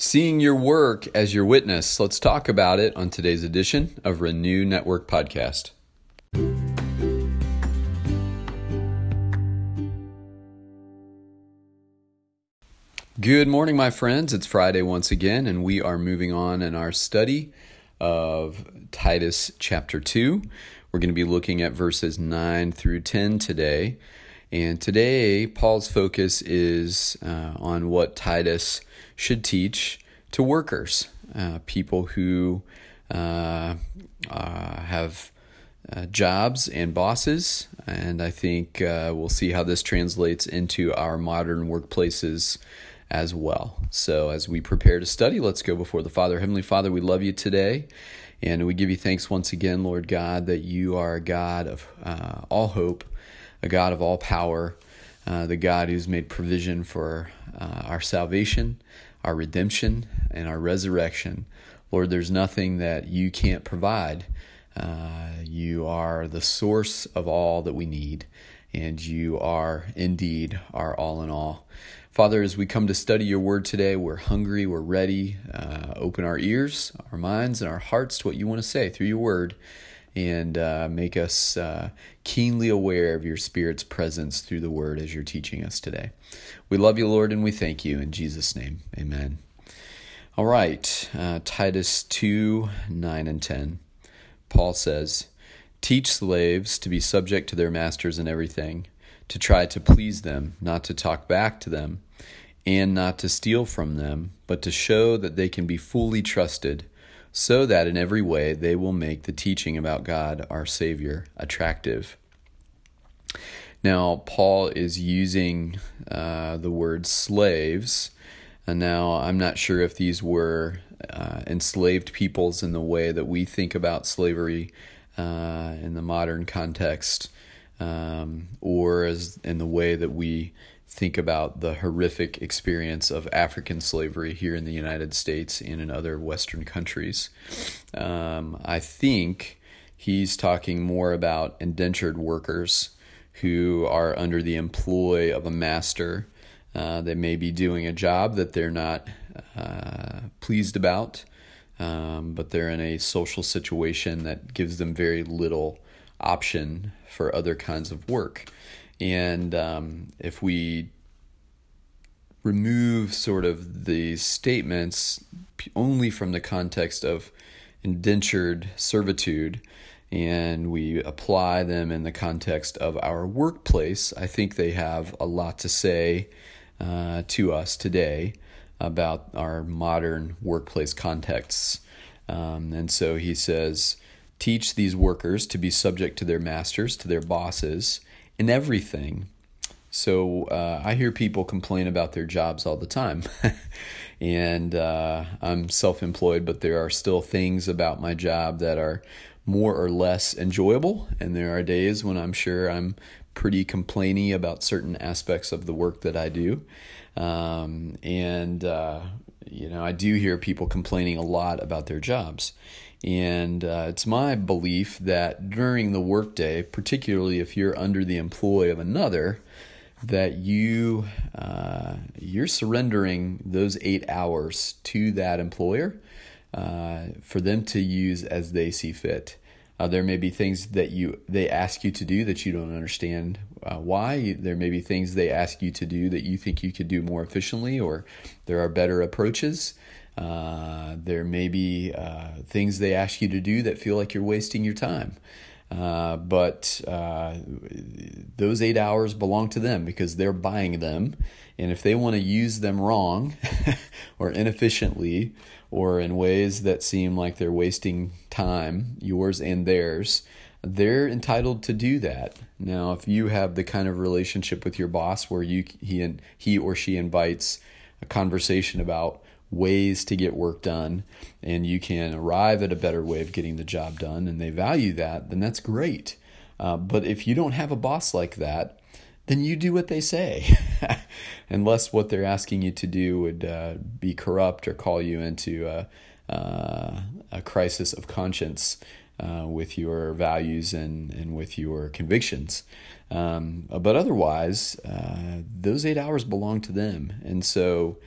Seeing your work as your witness. Let's talk about it on today's edition of Renew Network Podcast. Good morning, my friends. It's Friday once again, and we are moving on in our study of Titus chapter 2. We're going to be looking at verses 9 through 10 today. And today, Paul's focus is uh, on what Titus should teach to workers, uh, people who uh, uh, have uh, jobs and bosses. And I think uh, we'll see how this translates into our modern workplaces as well. So, as we prepare to study, let's go before the Father. Heavenly Father, we love you today. And we give you thanks once again, Lord God, that you are a God of all hope, a God of all power, uh, the God who's made provision for uh, our salvation, our redemption, and our resurrection. Lord, there's nothing that you can't provide. Uh, you are the source of all that we need, and you are indeed our all in all. Father, as we come to study your word today, we're hungry, we're ready. Uh, open our ears, our minds, and our hearts to what you want to say through your word and uh, make us uh, keenly aware of your Spirit's presence through the Word as you're teaching us today. We love you, Lord, and we thank you. In Jesus' name, amen. All right, uh, Titus 2 9 and 10. Paul says, Teach slaves to be subject to their masters in everything, to try to please them, not to talk back to them, and not to steal from them, but to show that they can be fully trusted so that in every way they will make the teaching about God, our Savior, attractive. Now, Paul is using uh, the word slaves. And now I'm not sure if these were uh, enslaved peoples in the way that we think about slavery uh, in the modern context, um, or as in the way that we think about the horrific experience of African slavery here in the United States and in other Western countries. Um, I think he's talking more about indentured workers who are under the employ of a master. Uh, they may be doing a job that they're not uh, pleased about, um, but they're in a social situation that gives them very little option for other kinds of work. And um, if we remove sort of the statements only from the context of indentured servitude and we apply them in the context of our workplace, I think they have a lot to say uh, to us today about our modern workplace contexts. Um, and so he says, teach these workers to be subject to their masters, to their bosses, in everything. So uh, I hear people complain about their jobs all the time. and uh, I'm self employed, but there are still things about my job that are more or less enjoyable. And there are days when I'm sure I'm pretty complainy about certain aspects of the work that I do. Um, and, uh, you know, I do hear people complaining a lot about their jobs. And uh, it's my belief that during the workday, particularly if you're under the employ of another, that you uh, you're surrendering those eight hours to that employer uh, for them to use as they see fit. Uh, there may be things that you they ask you to do that you don't understand uh, why. There may be things they ask you to do that you think you could do more efficiently, or there are better approaches. Uh, there may be uh, things they ask you to do that feel like you're wasting your time. Uh, but uh, those eight hours belong to them because they're buying them. And if they want to use them wrong or inefficiently or in ways that seem like they're wasting time, yours and theirs, they're entitled to do that. Now, if you have the kind of relationship with your boss where you he and he or she invites a conversation about ways to get work done and you can arrive at a better way of getting the job done and they value that, then that's great. Uh, but if you don't have a boss like that, then you do what they say, unless what they're asking you to do would uh, be corrupt or call you into a, uh, a crisis of conscience uh, with your values and, and with your convictions. Um, but otherwise, uh, those eight hours belong to them. And so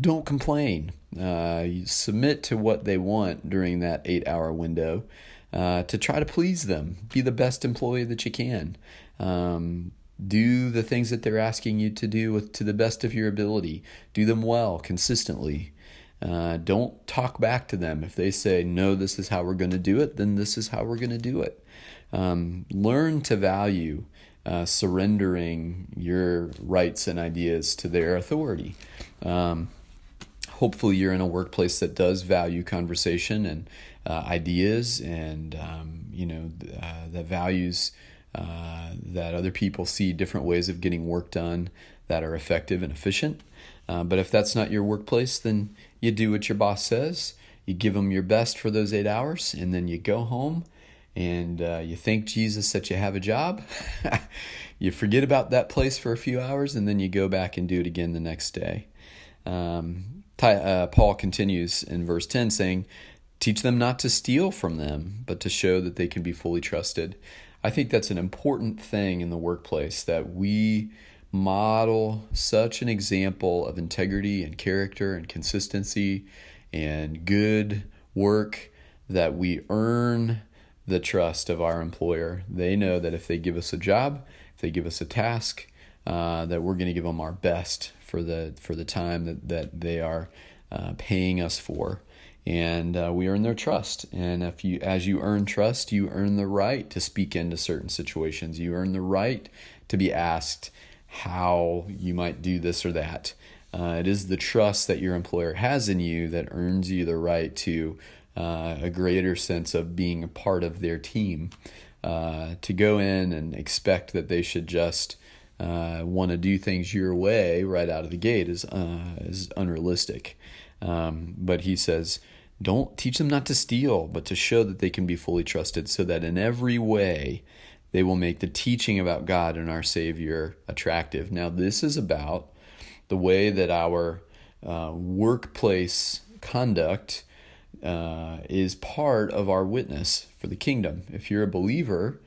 don't complain. Uh, submit to what they want during that eight hour window uh, to try to please them. Be the best employee that you can. Um, do the things that they're asking you to do with, to the best of your ability. Do them well, consistently. Uh, don't talk back to them. If they say, no, this is how we're going to do it, then this is how we're going to do it. Um, learn to value uh, surrendering your rights and ideas to their authority. Um, hopefully, you're in a workplace that does value conversation and uh, ideas, and um, you know uh, that values uh, that other people see different ways of getting work done that are effective and efficient. Uh, but if that's not your workplace, then you do what your boss says. You give them your best for those eight hours, and then you go home and uh, you thank Jesus that you have a job. you forget about that place for a few hours, and then you go back and do it again the next day. Um, uh, Paul continues in verse 10 saying, Teach them not to steal from them, but to show that they can be fully trusted. I think that's an important thing in the workplace that we model such an example of integrity and character and consistency and good work that we earn the trust of our employer. They know that if they give us a job, if they give us a task, uh, that we're going to give them our best for the for the time that that they are uh, paying us for, and uh, we earn their trust. And if you, as you earn trust, you earn the right to speak into certain situations. You earn the right to be asked how you might do this or that. Uh, it is the trust that your employer has in you that earns you the right to uh, a greater sense of being a part of their team. Uh, to go in and expect that they should just uh, want to do things your way right out of the gate is uh, is unrealistic. Um, but he says, don't teach them not to steal, but to show that they can be fully trusted, so that in every way they will make the teaching about God and our Savior attractive. Now, this is about the way that our uh, workplace conduct uh, is part of our witness for the kingdom. If you're a believer,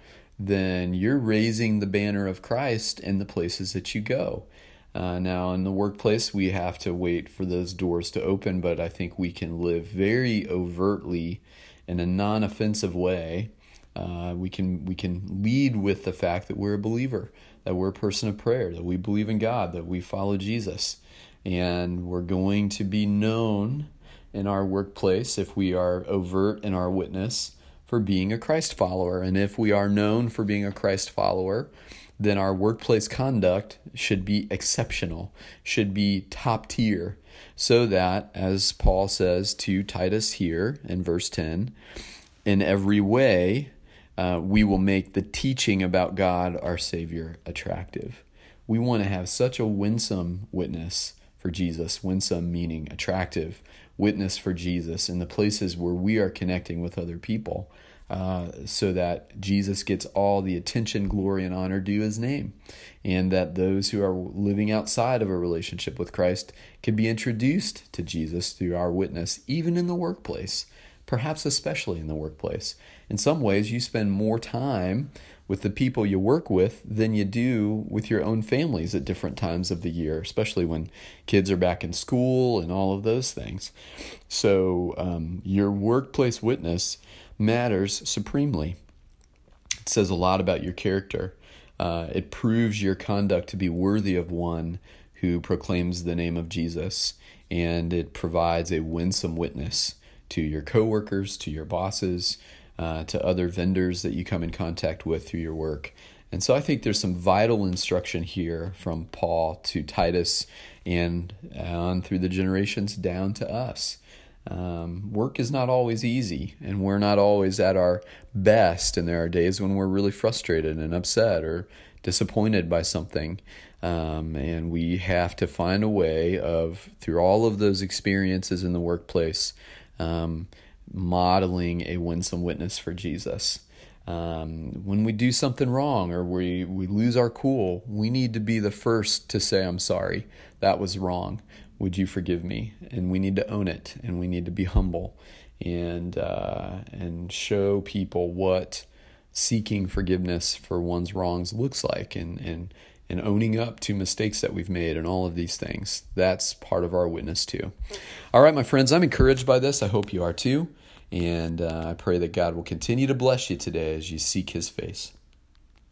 then you're raising the banner of Christ in the places that you go. Uh, now, in the workplace, we have to wait for those doors to open, but I think we can live very overtly in a non offensive way. Uh, we can we can lead with the fact that we're a believer, that we're a person of prayer, that we believe in God, that we follow Jesus, and we're going to be known in our workplace if we are overt in our witness for being a Christ follower. And if we are known for being a Christ follower, then our workplace conduct should be exceptional, should be top tier, so that, as Paul says to Titus here in verse 10, in every way, uh, we will make the teaching about God, our Savior, attractive. We want to have such a winsome witness for Jesus, winsome meaning attractive, witness for Jesus in the places where we are connecting with other people. Uh, so that Jesus gets all the attention, glory, and honor due his name. And that those who are living outside of a relationship with Christ can be introduced to Jesus through our witness, even in the workplace, perhaps especially in the workplace. In some ways, you spend more time with the people you work with than you do with your own families at different times of the year, especially when kids are back in school and all of those things. So, um, your workplace witness matters supremely. It says a lot about your character. Uh, it proves your conduct to be worthy of one who proclaims the name of Jesus, and it provides a winsome witness to your coworkers, to your bosses, uh, to other vendors that you come in contact with through your work. And so I think there's some vital instruction here from Paul to Titus and on through the generations down to us. Um, work is not always easy, and we're not always at our best, and there are days when we're really frustrated and upset or disappointed by something. Um, and we have to find a way of, through all of those experiences in the workplace, um, modeling a winsome witness for Jesus. Um, when we do something wrong or we, we lose our cool, we need to be the first to say, I'm sorry, that was wrong. Would you forgive me? And we need to own it and we need to be humble and, uh, and show people what seeking forgiveness for one's wrongs looks like and, and, and owning up to mistakes that we've made and all of these things. That's part of our witness too. All right, my friends, I'm encouraged by this. I hope you are too. And uh, I pray that God will continue to bless you today as you seek his face.